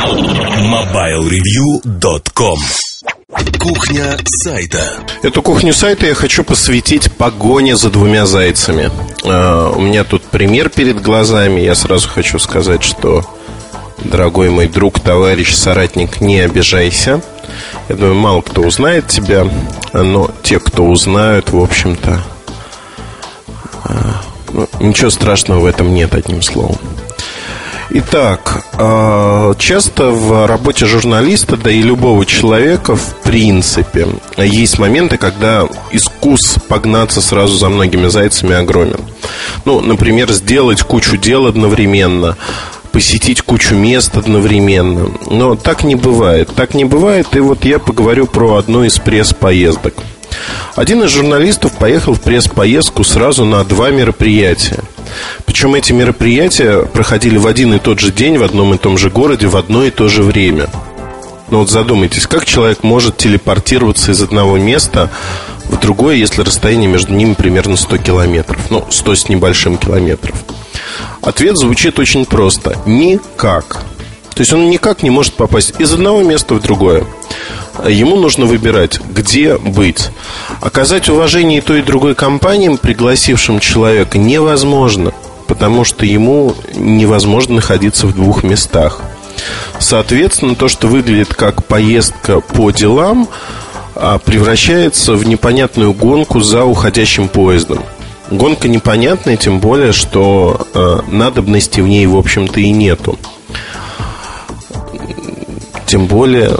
MobileReview.com Кухня сайта. Эту кухню сайта я хочу посвятить погоне за двумя зайцами. Uh, У меня тут пример перед глазами. Я сразу хочу сказать, что Дорогой мой друг, товарищ, соратник, не обижайся. Я думаю, мало кто узнает тебя Но те, кто узнают, в общем-то uh, ну, Ничего страшного в этом нет, одним словом Итак, а, часто в работе журналиста, да и любого человека, в принципе, есть моменты, когда искус погнаться сразу за многими зайцами огромен. Ну, например, сделать кучу дел одновременно, посетить кучу мест одновременно. Но так не бывает. Так не бывает, и вот я поговорю про одну из пресс-поездок. Один из журналистов поехал в пресс-поездку сразу на два мероприятия. Причем эти мероприятия проходили в один и тот же день, в одном и том же городе, в одно и то же время. Но вот задумайтесь, как человек может телепортироваться из одного места в другое, если расстояние между ними примерно 100 километров? Ну, 100 с небольшим километров. Ответ звучит очень просто. Никак. То есть он никак не может попасть из одного места в другое. Ему нужно выбирать, где быть. Оказать уважение той, и другой компаниям, пригласившим человека, невозможно, потому что ему невозможно находиться в двух местах. Соответственно, то, что выглядит как поездка по делам, а, превращается в непонятную гонку за уходящим поездом. Гонка непонятная, тем более, что э, надобности в ней, в общем-то, и нету. Тем более,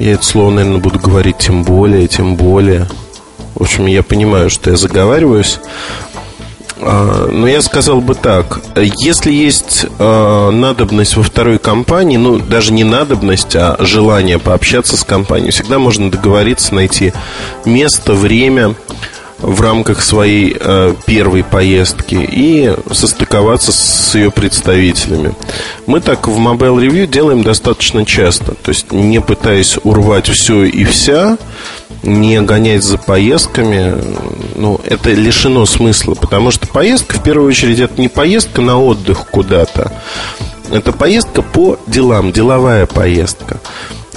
я это слово, наверное, буду говорить тем более, тем более. В общем, я понимаю, что я заговариваюсь. А, но я сказал бы так, если есть э, надобность во второй компании, ну, даже не надобность, а желание пообщаться с компанией, всегда можно договориться, найти место, время, в рамках своей э, первой поездки и состыковаться с ее представителями. Мы так в Mobile Review делаем достаточно часто, то есть не пытаясь урвать все и вся, не гонять за поездками, ну, это лишено смысла, потому что поездка, в первую очередь, это не поездка на отдых куда-то, это поездка по делам, деловая поездка.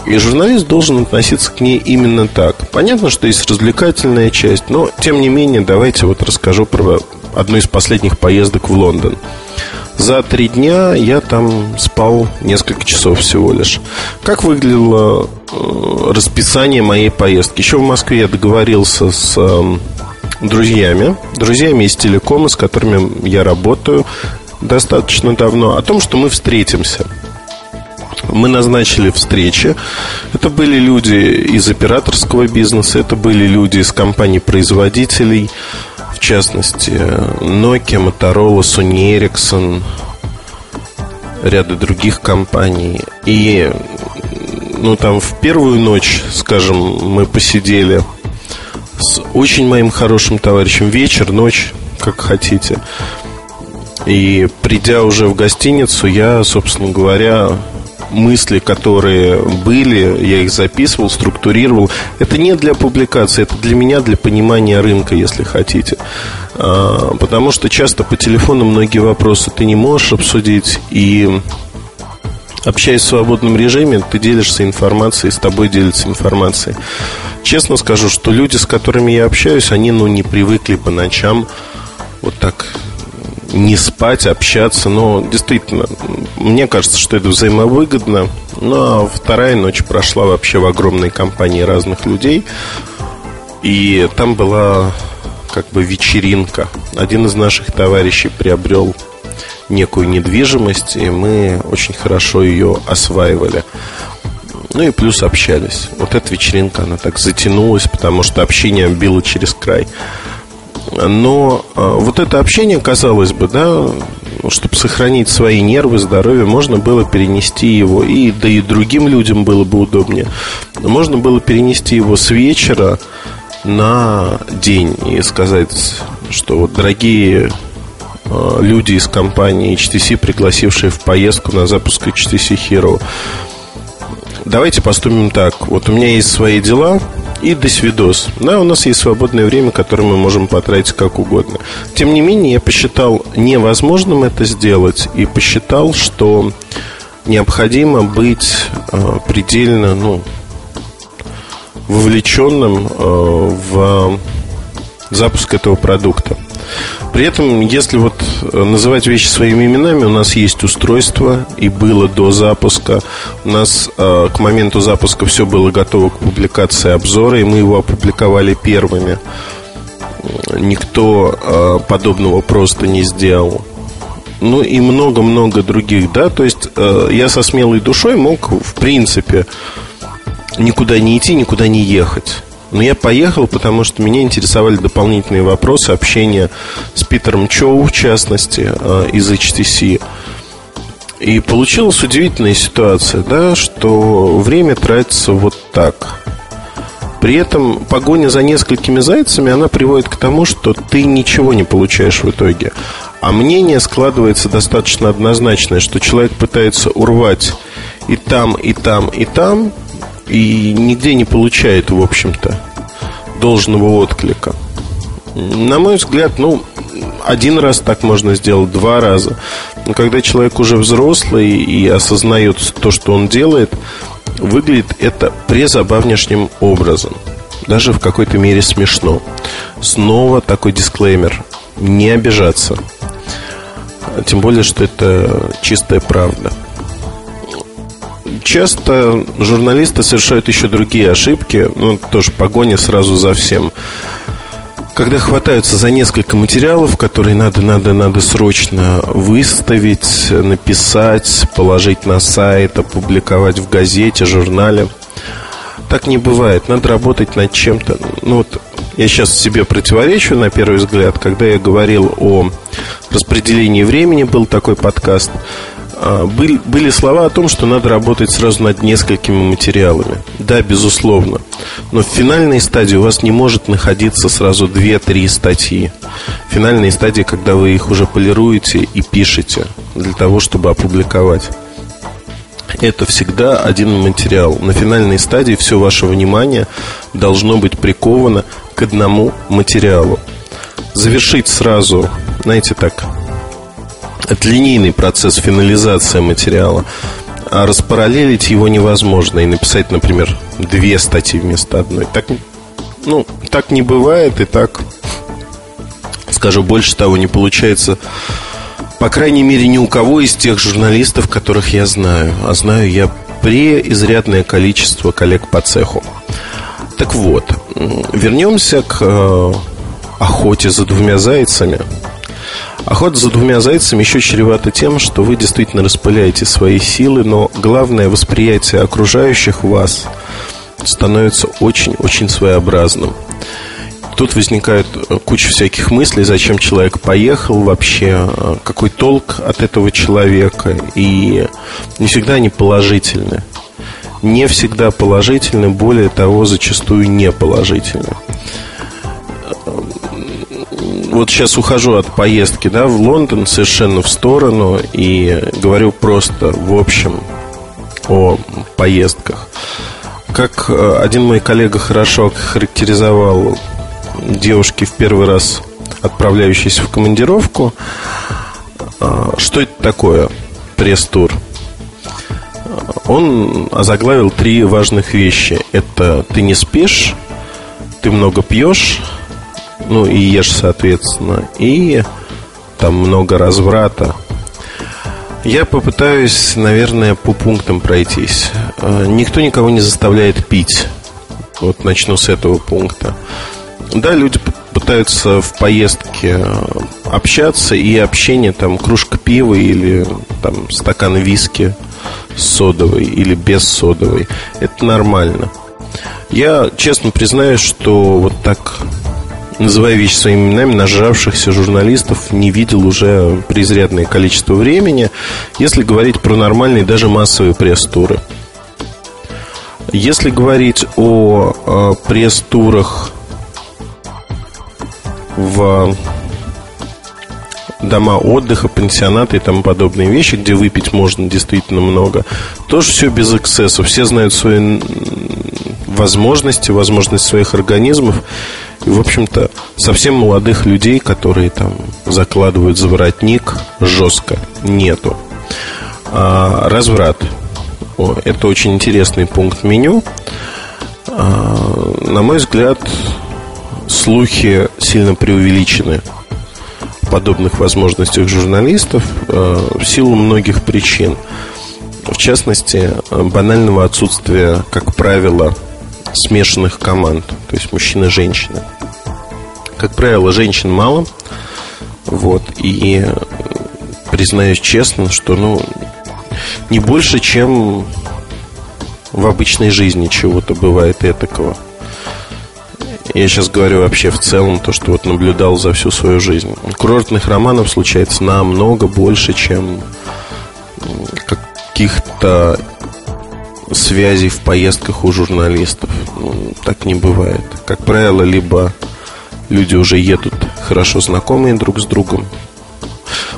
И журналист должен относиться к ней именно так. Понятно, что есть развлекательная часть, но тем не менее давайте вот расскажу про одну из последних поездок в Лондон. За три дня я там спал несколько часов всего лишь. Как выглядело э, расписание моей поездки? Еще в Москве я договорился с э, друзьями, друзьями из телекома, с которыми я работаю достаточно давно, о том, что мы встретимся – мы назначили встречи. Это были люди из операторского бизнеса, это были люди из компаний-производителей, в частности, Nokia, Motorola, Sony Ericsson, ряда других компаний. И ну, там в первую ночь, скажем, мы посидели с очень моим хорошим товарищем вечер, ночь, как хотите. И придя уже в гостиницу, я, собственно говоря, мысли, которые были, я их записывал, структурировал. Это не для публикации, это для меня, для понимания рынка, если хотите. А, потому что часто по телефону многие вопросы ты не можешь обсудить, и общаясь в свободном режиме, ты делишься информацией, с тобой делится информацией. Честно скажу, что люди, с которыми я общаюсь, они ну, не привыкли по ночам вот так не спать, общаться. Но действительно, мне кажется, что это взаимовыгодно. Ну а вторая ночь прошла вообще в огромной компании разных людей. И там была как бы вечеринка. Один из наших товарищей приобрел некую недвижимость, и мы очень хорошо ее осваивали. Ну и плюс общались. Вот эта вечеринка, она так затянулась, потому что общение било через край. Но а, вот это общение, казалось бы, да, чтобы сохранить свои нервы, здоровье, можно было перенести его, и да и другим людям было бы удобнее. Можно было перенести его с вечера на день и сказать, что вот дорогие а, люди из компании HTC, пригласившие в поездку на запуск HTC Hero, давайте поступим так. Вот у меня есть свои дела, и до свидос. Да, у нас есть свободное время, которое мы можем потратить как угодно. Тем не менее, я посчитал невозможным это сделать и посчитал, что необходимо быть э, предельно ну, вовлеченным э, в запуск этого продукта. При этом, если вот э, называть вещи своими именами, у нас есть устройство, и было до запуска. У нас э, к моменту запуска все было готово к публикации обзора, и мы его опубликовали первыми. Никто э, подобного просто не сделал. Ну и много-много других, да. То есть э, я со смелой душой мог, в принципе, никуда не идти, никуда не ехать. Но я поехал, потому что меня интересовали дополнительные вопросы общения с Питером Чоу, в частности, э, из HTC. И получилась удивительная ситуация, да, что время тратится вот так. При этом погоня за несколькими зайцами, она приводит к тому, что ты ничего не получаешь в итоге. А мнение складывается достаточно однозначное, что человек пытается урвать и там, и там, и там, и нигде не получает, в общем-то, должного отклика. На мой взгляд, ну, один раз так можно сделать, два раза. Но когда человек уже взрослый и осознает то, что он делает, выглядит это презабавнейшим образом. Даже в какой-то мере смешно. Снова такой дисклеймер. Не обижаться. Тем более, что это чистая правда часто журналисты совершают еще другие ошибки, ну, тоже погоня сразу за всем. Когда хватаются за несколько материалов, которые надо, надо, надо срочно выставить, написать, положить на сайт, опубликовать в газете, журнале. Так не бывает. Надо работать над чем-то. Ну вот я сейчас себе противоречу на первый взгляд, когда я говорил о распределении времени, был такой подкаст. А, были, были слова о том, что надо работать сразу над несколькими материалами. Да, безусловно. Но в финальной стадии у вас не может находиться сразу 2-3 статьи. Финальной стадии, когда вы их уже полируете и пишете для того, чтобы опубликовать. Это всегда один материал. На финальной стадии все ваше внимание должно быть приковано к одному материалу. Завершить сразу, знаете, так, это линейный процесс финализации материала. А распараллелить его невозможно и написать, например, две статьи вместо одной. Так, ну, так не бывает, и так, скажу больше того, не получается, по крайней мере, ни у кого из тех журналистов, которых я знаю. А знаю я преизрядное количество коллег по цеху. Так вот, вернемся к э, охоте за двумя зайцами – Охота за двумя зайцами еще чревата тем, что вы действительно распыляете свои силы, но главное восприятие окружающих вас становится очень-очень своеобразным. Тут возникает э, куча всяких мыслей, зачем человек поехал вообще, э, какой толк от этого человека, и не всегда они положительны. Не всегда положительны, более того, зачастую не положительны вот сейчас ухожу от поездки, да, в Лондон совершенно в сторону и говорю просто в общем о поездках. Как э, один мой коллега хорошо характеризовал девушки в первый раз отправляющиеся в командировку, э, что это такое пресс-тур? Он озаглавил три важных вещи. Это ты не спишь, ты много пьешь ну и ешь, соответственно, и там много разврата. Я попытаюсь, наверное, по пунктам пройтись. Э, никто никого не заставляет пить. Вот начну с этого пункта. Да, люди пытаются в поездке э, общаться, и общение там кружка пива или там стакан виски с содовой или без содовой. Это нормально. Я честно признаюсь, что вот так называя вещи своими именами, нажравшихся журналистов не видел уже преизрядное количество времени, если говорить про нормальные, даже массовые пресс-туры. Если говорить о, о пресс-турах в дома отдыха, пансионаты и тому подобные вещи, где выпить можно действительно много, тоже все без эксцессов. Все знают свои возможности, возможности своих организмов. И, в общем-то, совсем молодых людей, которые там закладывают за воротник, жестко нету. А, разврат. Это очень интересный пункт меню. А, на мой взгляд, слухи сильно преувеличены подобных возможностях журналистов а, в силу многих причин. В частности, банального отсутствия, как правило, смешанных команд, то есть мужчины и женщины. Как правило, женщин мало. Вот, и признаюсь честно, что ну, не больше, чем в обычной жизни чего-то бывает этакого. Я сейчас говорю вообще в целом то, что вот наблюдал за всю свою жизнь. Курортных романов случается намного больше, чем каких-то связей в поездках у журналистов. Ну, так не бывает. Как правило, либо люди уже едут хорошо знакомые друг с другом.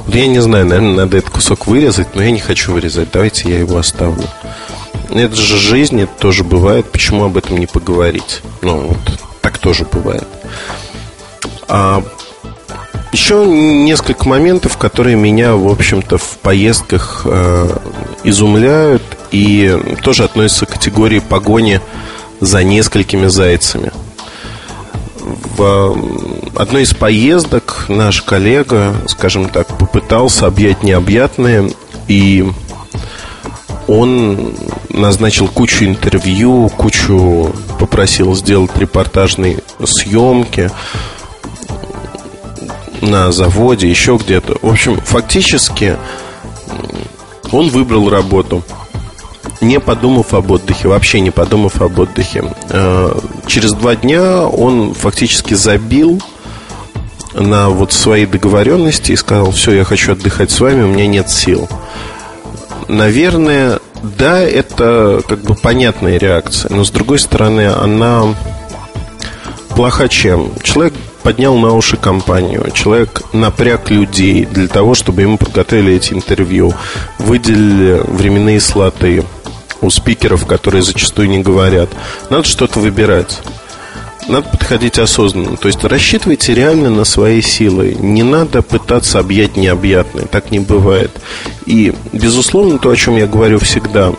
Вот я не знаю, наверное, надо этот кусок вырезать, но я не хочу вырезать. Давайте я его оставлю. Это же жизнь, это тоже бывает. Почему об этом не поговорить? Ну, вот тоже бывает. А еще несколько моментов, которые меня, в общем-то, в поездках э, изумляют и тоже относятся к категории погони за несколькими зайцами. В одной из поездок наш коллега, скажем так, попытался объять необъятное, и он назначил кучу интервью, кучу попросил сделать репортажные съемки на заводе, еще где-то. В общем, фактически он выбрал работу не подумав об отдыхе, вообще не подумав об отдыхе. Э, через два дня он фактически забил на вот свои договоренности и сказал, все, я хочу отдыхать с вами, у меня нет сил. Наверное, да, это как бы понятная реакция, но с другой стороны, она плоха чем? Человек поднял на уши компанию, человек напряг людей для того, чтобы ему подготовили эти интервью, выделили временные слоты, у спикеров, которые зачастую не говорят. Надо что-то выбирать. Надо подходить осознанно. То есть рассчитывайте реально на свои силы. Не надо пытаться объять необъятное. Так не бывает. И, безусловно, то, о чем я говорю всегда,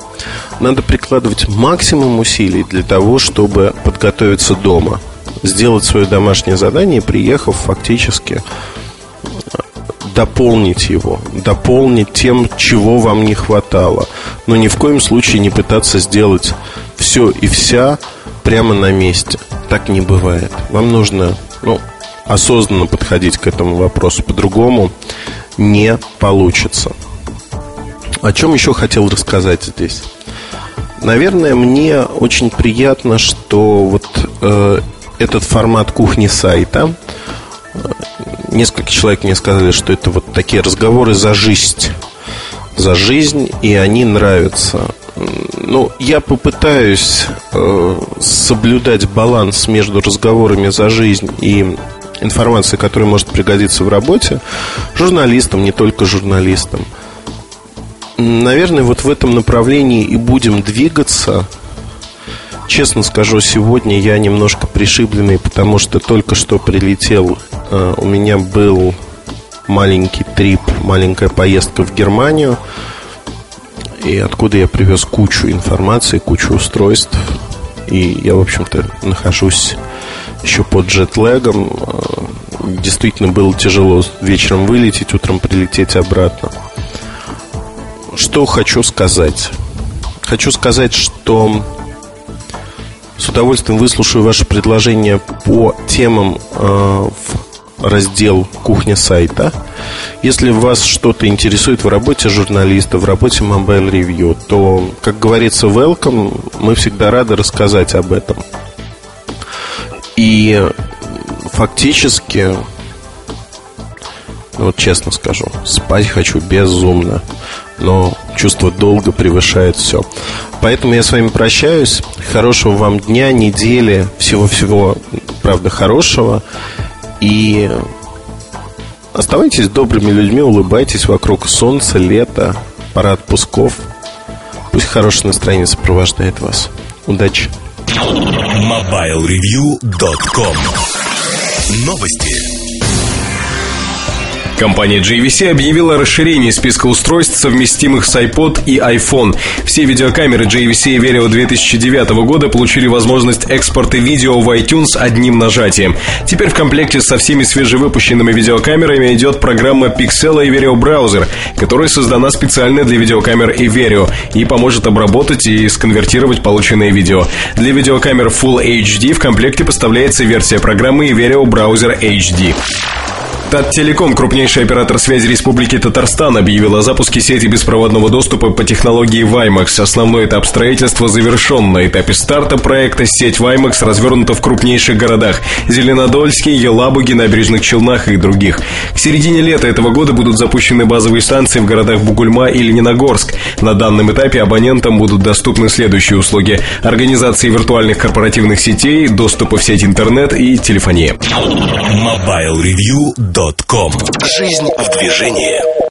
надо прикладывать максимум усилий для того, чтобы подготовиться дома. Сделать свое домашнее задание, приехав фактически дополнить его, дополнить тем, чего вам не хватало. Но ни в коем случае не пытаться сделать все и вся прямо на месте. Так не бывает. Вам нужно ну, осознанно подходить к этому вопросу. По-другому не получится. О чем еще хотел рассказать здесь? Наверное, мне очень приятно, что вот э, этот формат кухни сайта несколько человек мне сказали, что это вот такие разговоры за жизнь. За жизнь, и они нравятся. Ну, я попытаюсь э, соблюдать баланс между разговорами за жизнь и информацией, которая может пригодиться в работе, журналистам, не только журналистам. Наверное, вот в этом направлении и будем двигаться. Честно скажу, сегодня я немножко пришибленный, потому что только что прилетел Э, у меня был маленький трип, маленькая поездка в Германию, и откуда я привез кучу информации, кучу устройств. И я, в общем-то, нахожусь еще под джетлегом. Э, действительно было тяжело вечером вылететь, утром прилететь обратно. Что хочу сказать? Хочу сказать, что с удовольствием выслушаю ваши предложения по темам э, в раздел «Кухня сайта». Если вас что-то интересует в работе журналиста, в работе Mobile Review, то, как говорится, welcome, мы всегда рады рассказать об этом. И фактически, вот честно скажу, спать хочу безумно, но чувство долга превышает все. Поэтому я с вами прощаюсь. Хорошего вам дня, недели, всего-всего, правда, хорошего. И оставайтесь добрыми людьми, улыбайтесь вокруг солнца, лета, пора отпусков. Пусть хорошее настроение сопровождает вас. Удачи! MobileReview.com Новости Компания JVC объявила расширение списка устройств, совместимых с iPod и iPhone. Все видеокамеры JVC Verio 2009 года получили возможность экспорта видео в iTunes одним нажатием. Теперь в комплекте со всеми свежевыпущенными видеокамерами идет программа Pixel и Verio Browser, которая создана специально для видеокамер и Verio и поможет обработать и сконвертировать полученное видео. Для видеокамер Full HD в комплекте поставляется версия программы Verio Browser HD. Таттелеком, крупнейший оператор связи Республики Татарстан, объявил о запуске сети беспроводного доступа по технологии WiMAX. Основной этап строительства завершен. На этапе старта проекта сеть WiMAX развернута в крупнейших городах – Зеленодольске, Елабуге, Набережных Челнах и других. К середине лета этого года будут запущены базовые станции в городах Бугульма и Лениногорск. На данном этапе абонентам будут доступны следующие услуги – организации виртуальных корпоративных сетей, доступа в сеть интернет и телефония. Жизнь в движении